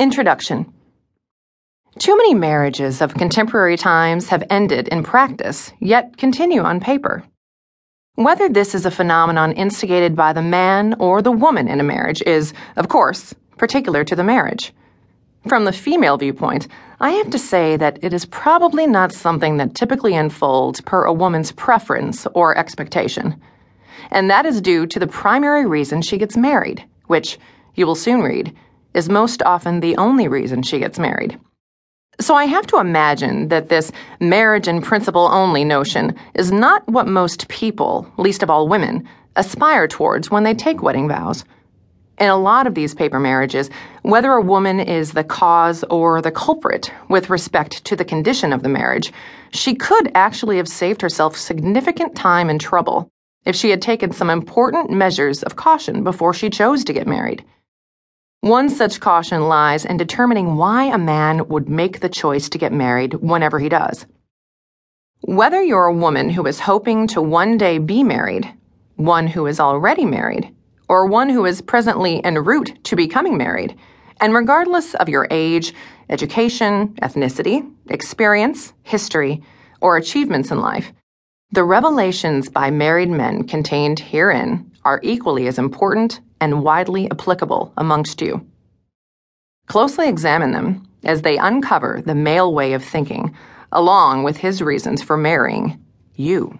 Introduction Too many marriages of contemporary times have ended in practice, yet continue on paper. Whether this is a phenomenon instigated by the man or the woman in a marriage is, of course, particular to the marriage. From the female viewpoint, I have to say that it is probably not something that typically unfolds per a woman's preference or expectation. And that is due to the primary reason she gets married, which, you will soon read, is most often the only reason she gets married. So I have to imagine that this marriage in principle only notion is not what most people, least of all women, aspire towards when they take wedding vows. In a lot of these paper marriages, whether a woman is the cause or the culprit with respect to the condition of the marriage, she could actually have saved herself significant time and trouble if she had taken some important measures of caution before she chose to get married. One such caution lies in determining why a man would make the choice to get married whenever he does. Whether you're a woman who is hoping to one day be married, one who is already married, or one who is presently en route to becoming married, and regardless of your age, education, ethnicity, experience, history, or achievements in life, the revelations by married men contained herein are equally as important and widely applicable amongst you. Closely examine them as they uncover the male way of thinking, along with his reasons for marrying you.